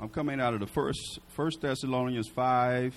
I'm coming out of the first First Thessalonians 5,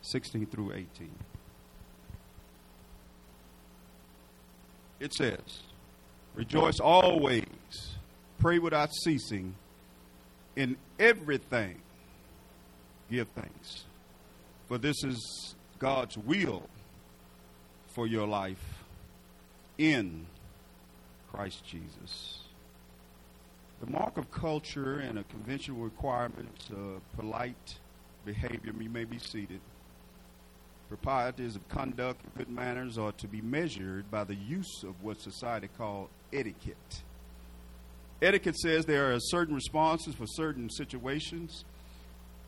16 through 18. It says, Rejoice always, pray without ceasing, in everything give thanks. For this is God's will for your life in Christ Jesus. The mark of culture and a conventional requirements of uh, polite behavior, you may be seated. Proprieties of conduct and good manners are to be measured by the use of what society calls etiquette. Etiquette says there are certain responses for certain situations.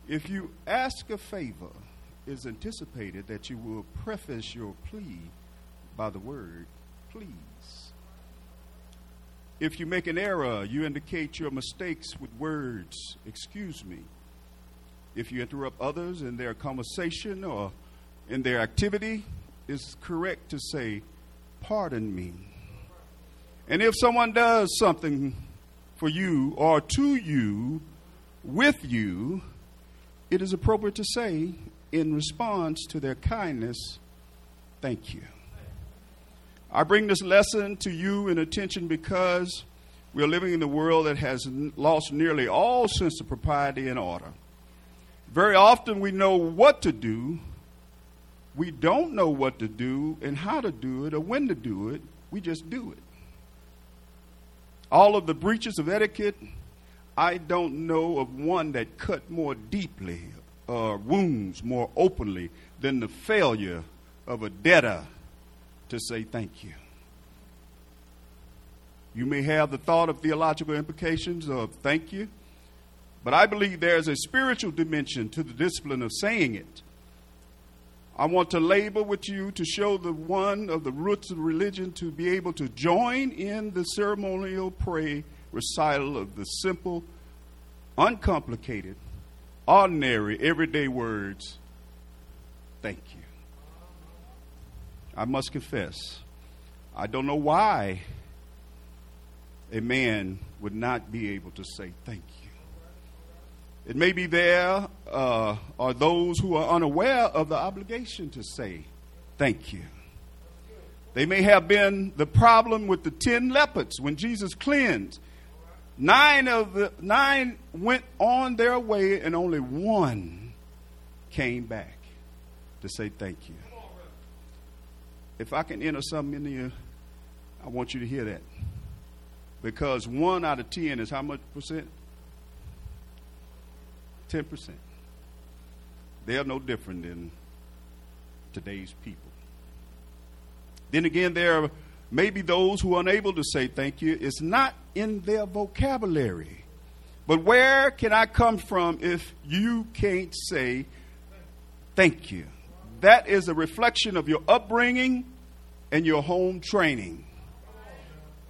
If you ask a favor, it's anticipated that you will preface your plea by the word please. If you make an error, you indicate your mistakes with words, excuse me. If you interrupt others in their conversation or in their activity, it's correct to say, pardon me. And if someone does something for you or to you, with you, it is appropriate to say, in response to their kindness, thank you. I bring this lesson to you in attention because we are living in a world that has lost nearly all sense of propriety and order. Very often we know what to do, we don't know what to do and how to do it or when to do it, we just do it. All of the breaches of etiquette, I don't know of one that cut more deeply, uh, wounds more openly than the failure of a debtor to say thank you. You may have the thought of theological implications of thank you, but I believe there's a spiritual dimension to the discipline of saying it. I want to labor with you to show the one of the roots of religion to be able to join in the ceremonial pray recital of the simple, uncomplicated, ordinary, everyday words. Thank you. I must confess, I don't know why a man would not be able to say thank you. It may be there uh, are those who are unaware of the obligation to say thank you. They may have been the problem with the ten lepers when Jesus cleansed. Nine of the nine went on their way, and only one came back to say thank you if I can enter something in you, I want you to hear that. Because one out of ten is how much percent? 10%. They are no different than today's people. Then again, there are maybe those who are unable to say thank you. It's not in their vocabulary. But where can I come from if you can't say thank you? That is a reflection of your upbringing and your home training.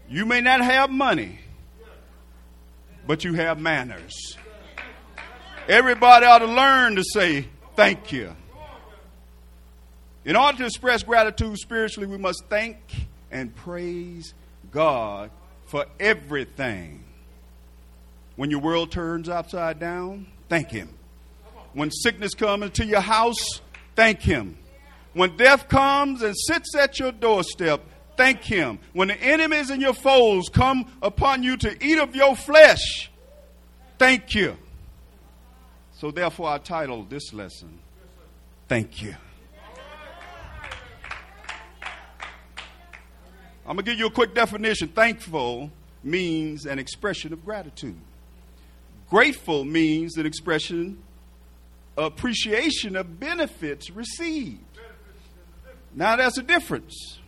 You may not have money, but you have manners. Everybody ought to learn to say thank you. In order to express gratitude spiritually, we must thank and praise God for everything. When your world turns upside down, thank Him. When sickness comes into your house, thank Him. When death comes and sits at your doorstep, thank Him. When the enemies and your foes come upon you to eat of your flesh, thank you. So, therefore, I titled this lesson, Thank You. I'm going to give you a quick definition. Thankful means an expression of gratitude. Grateful means an expression appreciation of benefits received. Now, that's a difference.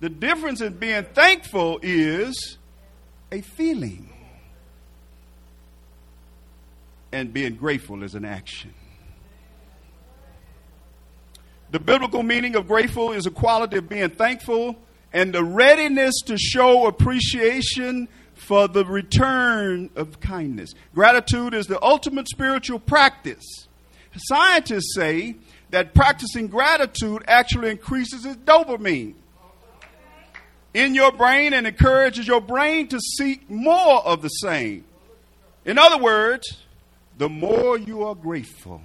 The difference in being thankful is a feeling, and being grateful is an action. The biblical meaning of grateful is a quality of being thankful and the readiness to show appreciation for the return of kindness. Gratitude is the ultimate spiritual practice. Scientists say that practicing gratitude actually increases its dopamine in your brain and encourages your brain to seek more of the same. In other words, the more you are grateful,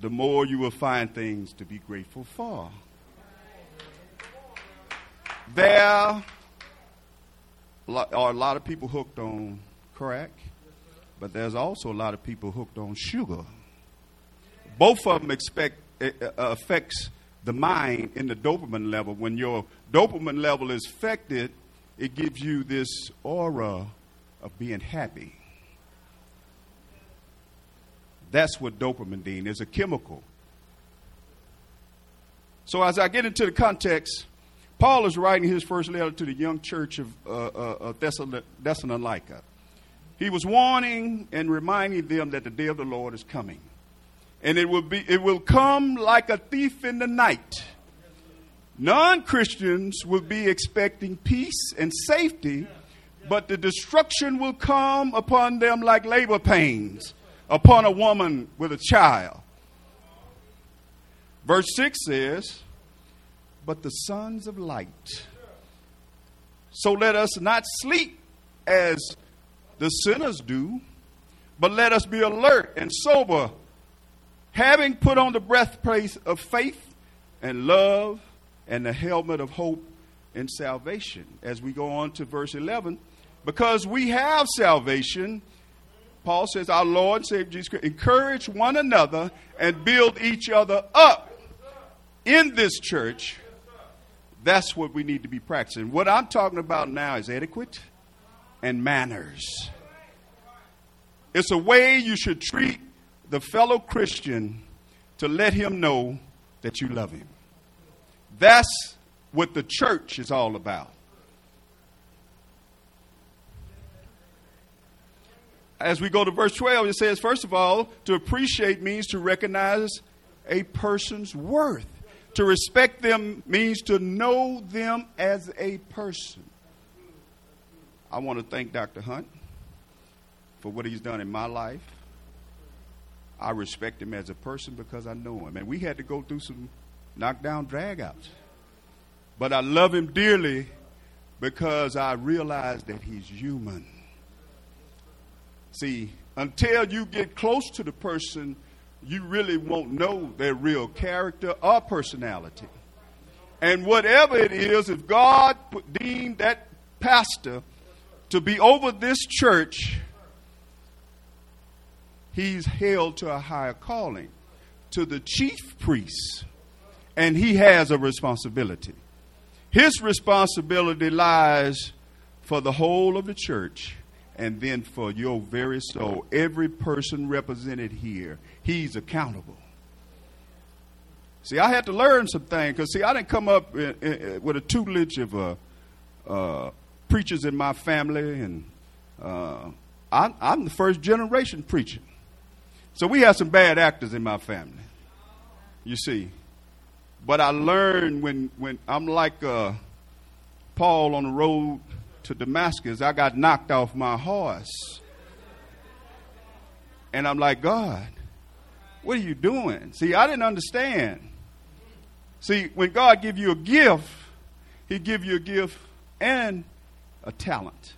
the more you will find things to be grateful for. There are a lot of people hooked on crack, but there's also a lot of people hooked on sugar. Both of them expect, uh, affects the mind in the dopamine level. When your dopamine level is affected, it gives you this aura of being happy. That's what dopamine is a chemical. So, as I get into the context, Paul is writing his first letter to the young church of uh, uh, Thessalonica. He was warning and reminding them that the day of the Lord is coming. And it will, be, it will come like a thief in the night. Non Christians will be expecting peace and safety, but the destruction will come upon them like labor pains upon a woman with a child. Verse 6 says, But the sons of light. So let us not sleep as the sinners do, but let us be alert and sober, having put on the breastplate of faith and love and the helmet of hope and salvation. As we go on to verse 11, because we have salvation Paul says, Our Lord and Savior Jesus Christ, encourage one another and build each other up in this church. That's what we need to be practicing. What I'm talking about now is etiquette and manners. It's a way you should treat the fellow Christian to let him know that you love him. That's what the church is all about. as we go to verse 12, it says, first of all, to appreciate means to recognize a person's worth. To respect them means to know them as a person. I want to thank Dr. Hunt for what he's done in my life. I respect him as a person because I know him. And we had to go through some knockdown dragouts. But I love him dearly because I realize that he's human. See, until you get close to the person, you really won't know their real character or personality. And whatever it is, if God deemed that pastor to be over this church, he's held to a higher calling, to the chief priest, and he has a responsibility. His responsibility lies for the whole of the church and then for your very soul. Every person represented here, he's accountable. See, I had to learn some things because, see, I didn't come up in, in, with a tutelage of uh, uh, preachers in my family, and uh, I'm, I'm, the first generation preacher. So we have some bad actors in my family, you see. But I learned when, when I'm like uh, Paul on the road to Damascus, I got knocked off my horse. And I'm like, God, what are you doing? See, I didn't understand. See, when God give you a gift, he give you a gift and a talent.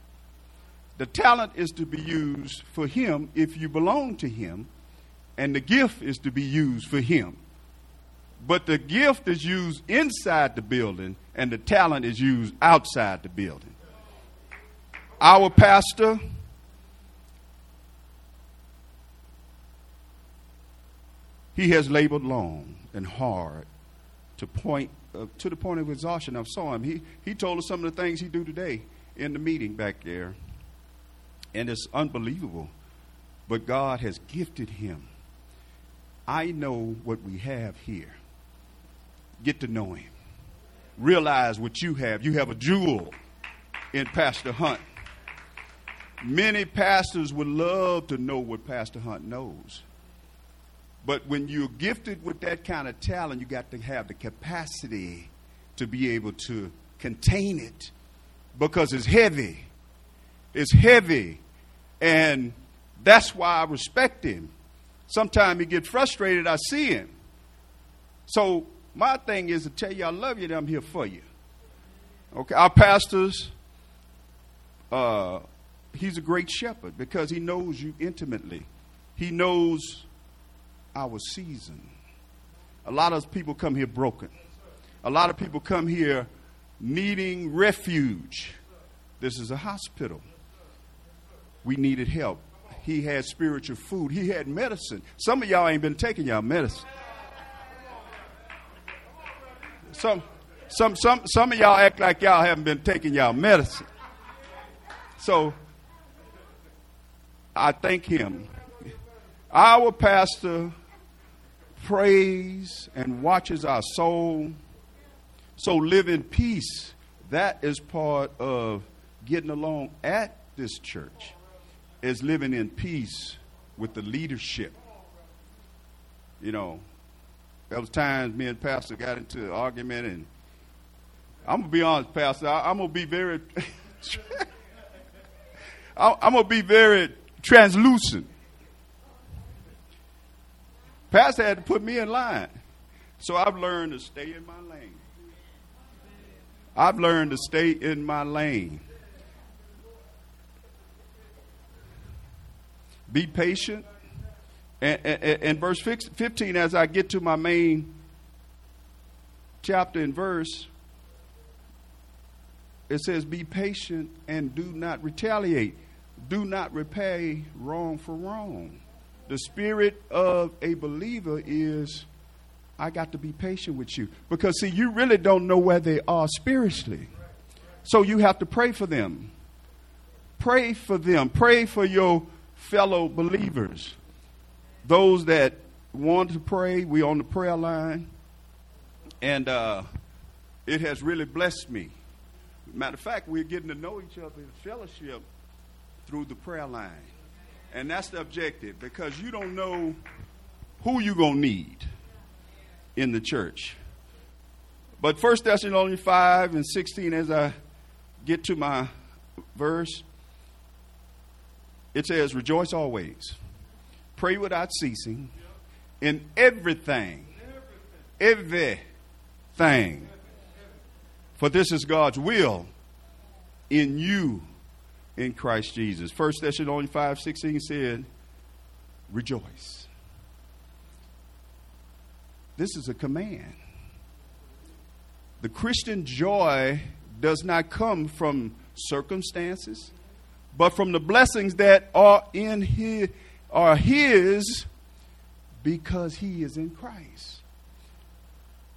The talent is to be used for him if you belong to him, and the gift is to be used for him. But the gift is used inside the building, and the talent is used outside the building. Our pastor, he has labored long and hard to point uh, to the point of exhaustion. I saw him. He he told us some of the things he do today in the meeting back there, and it's unbelievable. But God has gifted him. I know what we have here. Get to know him. Realize what you have. You have a jewel in Pastor Hunt. Many pastors would love to know what Pastor Hunt knows. But when you're gifted with that kind of talent, you got to have the capacity to be able to contain it because it's heavy. It's heavy. And that's why I respect him. Sometimes he gets frustrated, I see him. So my thing is to tell you I love you and I'm here for you. Okay, our pastors, uh, he's a great shepherd because he knows you intimately. He knows our season. A lot of people come here broken. A lot of people come here needing refuge. This is a hospital. We needed help. He had spiritual food. He had medicine. Some of y'all ain't been taking y'all medicine. Some, some, some, some of y'all act like y'all haven't been taking y'all medicine. So I thank him. Our pastor prays and watches our soul. So live in peace. That is part of getting along at this church, is living in peace with the leadership. You know, there was times me and Pastor got into an argument, and I'm gonna be honest, Pastor. I, am gonna be very, I, I'm gonna be very translucent. Pastor had to put me in line, so I've learned to stay in my lane. I've learned to stay in my lane. Be patient and, and, and, verse 15, as I get to my main chapter and verse, it says, Be patient and do not retaliate. Do not repay wrong for wrong. The spirit of a believer is, I got to be patient with you. Because, see, you really don't know where they are spiritually. So you have to pray for them. Pray for them. Pray for your fellow believers those that want to pray, we're on the prayer line, and uh, it has really blessed me. Matter of fact, we're getting to know each other in fellowship through the prayer line, and that's the objective because you don't know who you're gonna need in the church. But First Thessalonians five and sixteen, as I get to my verse, it says, "Rejoice always." Pray without ceasing in everything. Everything. For this is God's will in you in Christ Jesus. First Thessalonians 5 16 said, Rejoice. This is a command. The Christian joy does not come from circumstances, but from the blessings that are in His are His because He is in Christ.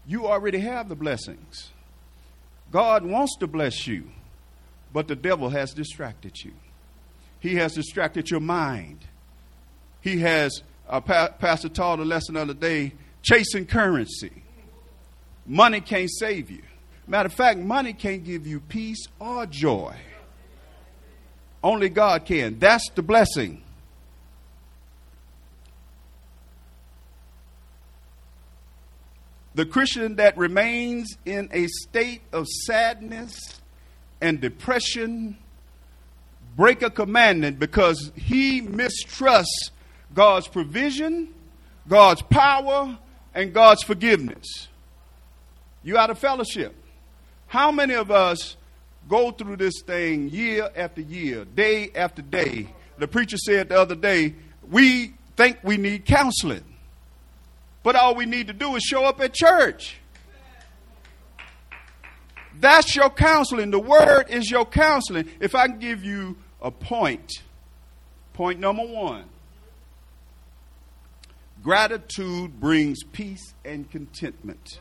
You already have the blessings. God wants to bless you, but the devil has distracted you. He has distracted your mind. He has, uh, pa- Pastor taught a lesson the other day, chasing currency. Money can't save you. Matter of fact, money can't give you peace or joy. Only God can. That's the blessing. The Christian that remains in a state of sadness and depression break a commandment because he mistrusts God's provision, God's power, and God's forgiveness. You out of fellowship. How many of us go through this thing year after year, day after day? The preacher said the other day, we think we need counseling. But all we need to do is show up at church. That's your counseling. The word is your counseling. If I can give you a point, point number one gratitude brings peace and contentment.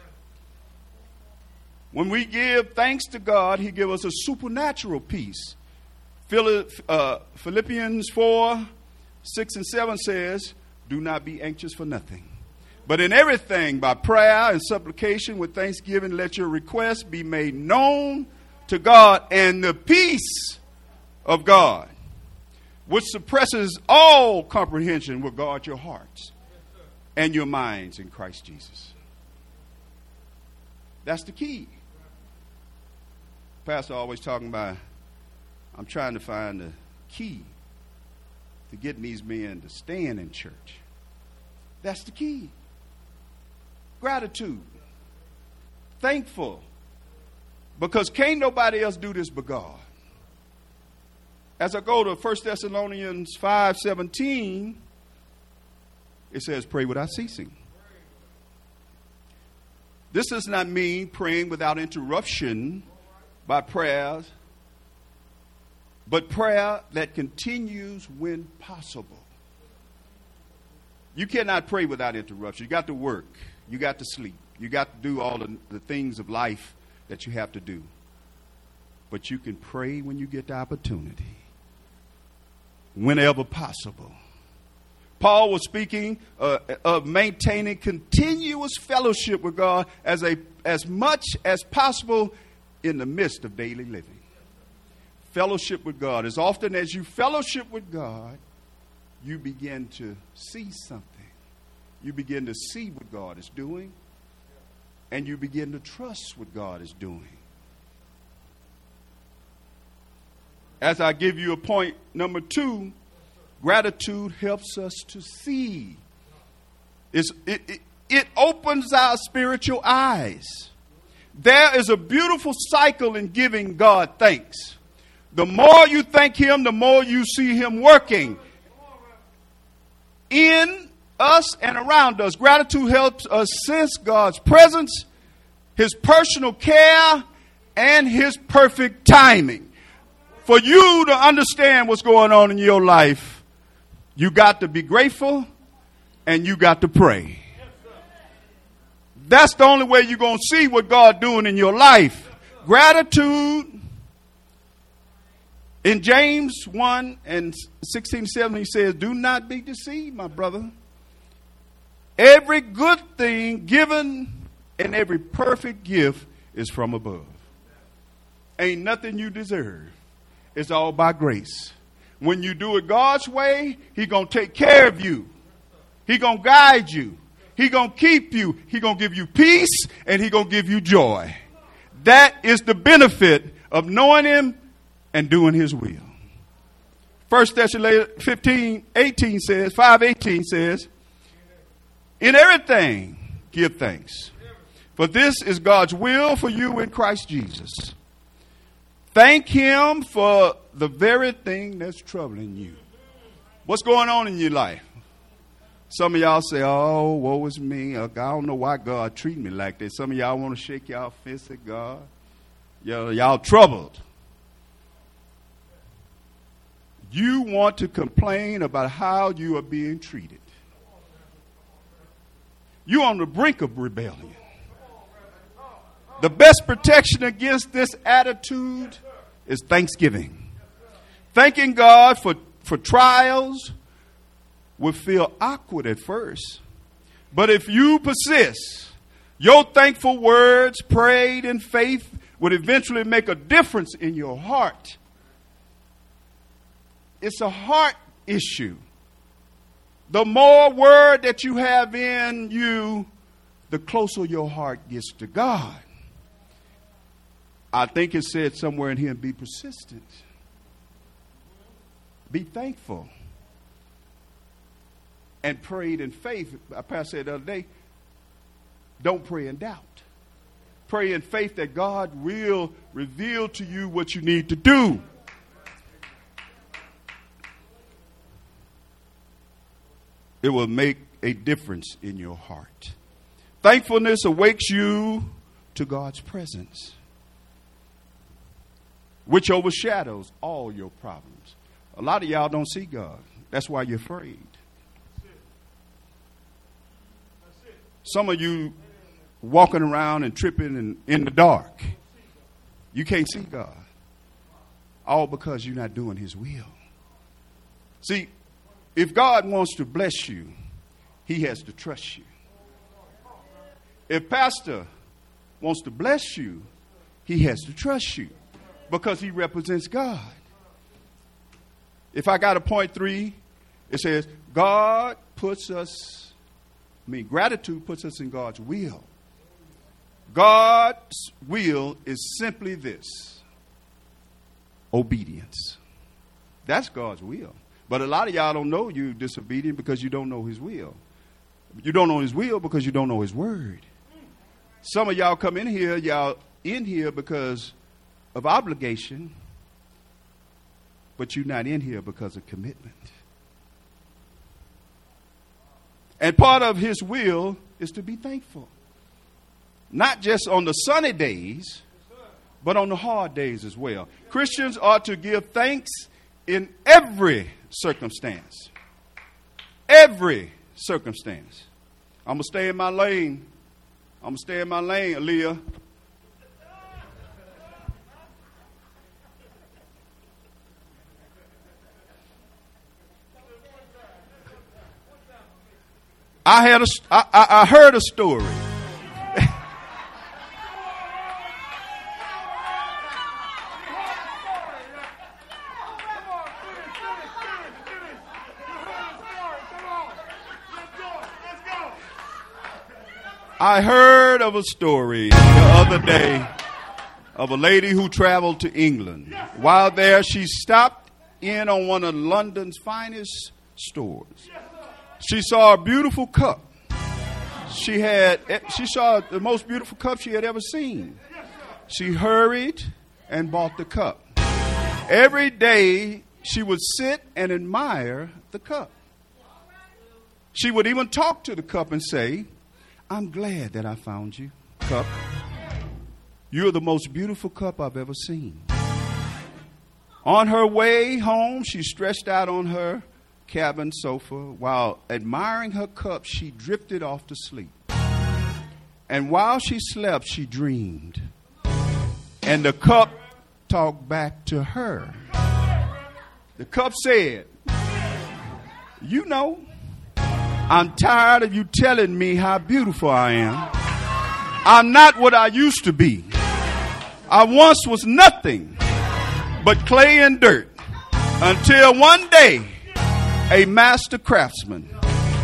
When we give thanks to God, He gives us a supernatural peace. Uh, Philippians 4 6 and 7 says, Do not be anxious for nothing but in everything, by prayer and supplication with thanksgiving, let your requests be made known to God, and the peace of God, which suppresses all comprehension, will guard your hearts and your minds in Christ Jesus. That's the key. Pastor always talking about, I'm trying to find the key to getting these men to stand in church. That's the key. Gratitude. Thankful. Because can't nobody else do this but God. as I go to 1 Thessalonians 5 17, it says, pray without ceasing. This does not mean praying without interruption by prayers, but prayer that continues when possible. You cannot pray without interruption. You got to work, you got to sleep, you got to do all the, the things of life that you have to do. But you can pray when you get the opportunity, whenever possible. Paul was speaking uh, of maintaining continuous fellowship with God as, a, as much as possible in the midst of daily living. Fellowship with God. As often as you fellowship with God, you begin to see something. You begin to see what God is doing, and you begin to trust what God is doing. As I give you a point number two, Gratitude helps us to see. It's, it, it, it opens our spiritual eyes. There is a beautiful cycle in giving God thanks. The more you thank Him, the more you see Him working in us and around us. Gratitude helps us sense God's presence, His personal care, and His perfect timing. For you to understand what's going on in your life, you got to be grateful and you got to pray. That's the only way you're going to see what God doing in your life. Gratitude. In James 1 and 16 7, he says, Do not be deceived, my brother. Every good thing given and every perfect gift is from above. Ain't nothing you deserve. It's all by grace. When you do it God's way, He gonna take care of you. He gonna guide you. He gonna keep you. He gonna give you peace and He gonna give you joy. That is the benefit of knowing Him and doing His will. First Thessalonians 15, 18 says, 5, 18 says, in everything give thanks. For this is God's will for you in Christ Jesus. Thank Him for the very thing that's troubling you. What's going on in your life? Some of y'all say, oh, woe is me. I don't know why God treat me like this. Some of y'all want to shake y'all fist at God. Y'all, y'all troubled. You want to complain about how you are being treated. You're on the brink of rebellion. The best protection against this attitude is thanksgiving. Thanking God for, for trials will feel awkward at first. But if you persist, your thankful words prayed in faith would eventually make a difference in your heart. It's a heart issue. The more word that you have in you, the closer your heart gets to God. I think it said somewhere in here, be persistent. Be thankful. And prayed in faith. I passed said the other day, don't pray in doubt. Pray in faith that God will reveal to you what you need to do. It will make a difference in your heart. Thankfulness awakes you to God's presence which overshadows all your problems. A lot of y'all don't see God. That's why you're afraid. Some of you walking around and tripping in, in the dark. You can't see God. All because you're not doing His will. See, if God wants to bless you, He has to trust you. If Pastor wants to bless you, He has to trust you because he represents God. If I got a point three, it says, God puts us, I mean, gratitude puts us in God's will. God's will is simply this obedience. That's God's will. But a lot of y'all don't know you're disobedient because you don't know His will. You don't know His will because you don't know His word. Some of y'all come in here, y'all in here because of obligation, but you're not in here because of commitment. And part of his will is to be thankful. Not just on the sunny days, but on the hard days as well. Christians are to give thanks in every circumstance. Every circumstance. I'm going to stay in my lane. I'm going to stay in my lane, Aaliyah. I had a, I, I heard a story. I heard of a story the other day of a lady who traveled to England. While there, she stopped in on one of London's finest stores. She saw a beautiful cup. She had she saw the most beautiful cup she had ever seen. She hurried and bought the cup. Every day she would sit and admire the cup. She would even talk to the cup and say, I'm glad that I found you, cup. You're the most beautiful cup I've ever seen. On her way home, she stretched out on her cabin sofa while admiring her cup, she drifted off to sleep. And while she slept, she dreamed. And the cup talked back to her. The cup said, You know, I'm tired of you telling me how beautiful I am. I'm not what I used to be. I once was nothing but clay and dirt until one day a master craftsman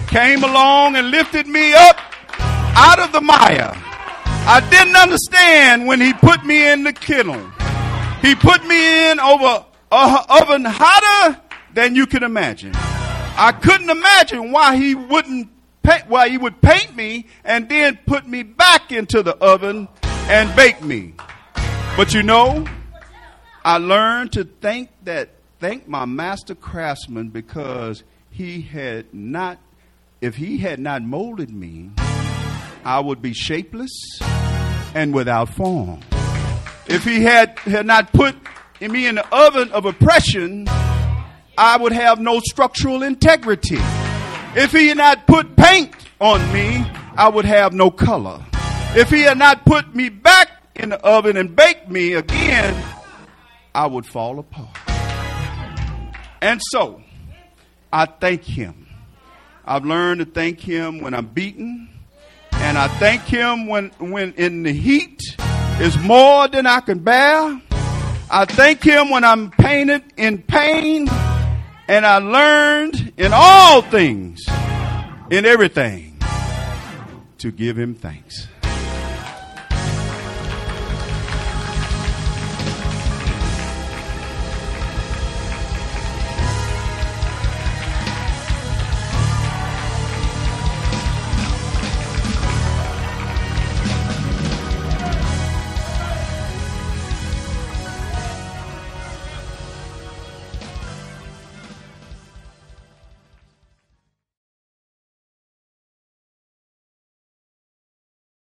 came along and lifted me up out of the mire. I didn't understand when he put me in the kiln. He put me in over a oven hotter than you can imagine. I couldn't imagine why he wouldn't paint, why he would paint me and then put me back into the oven and bake me. But you know, I learned to think that thank my master craftsman because he had not if he had not molded me, I would be shapeless and without form. If he had, had not put me in the oven of oppression, I would have no structural integrity. If he had not put paint on me, I would have no color. If he had not put me back in the oven and baked me again, I would fall apart. And so, I thank him. I've learned to thank him when I'm beaten, and I thank him when, when in the heat is more than I can bear. I thank him when I'm painted in pain and I learned in all things, in everything, to give him thanks.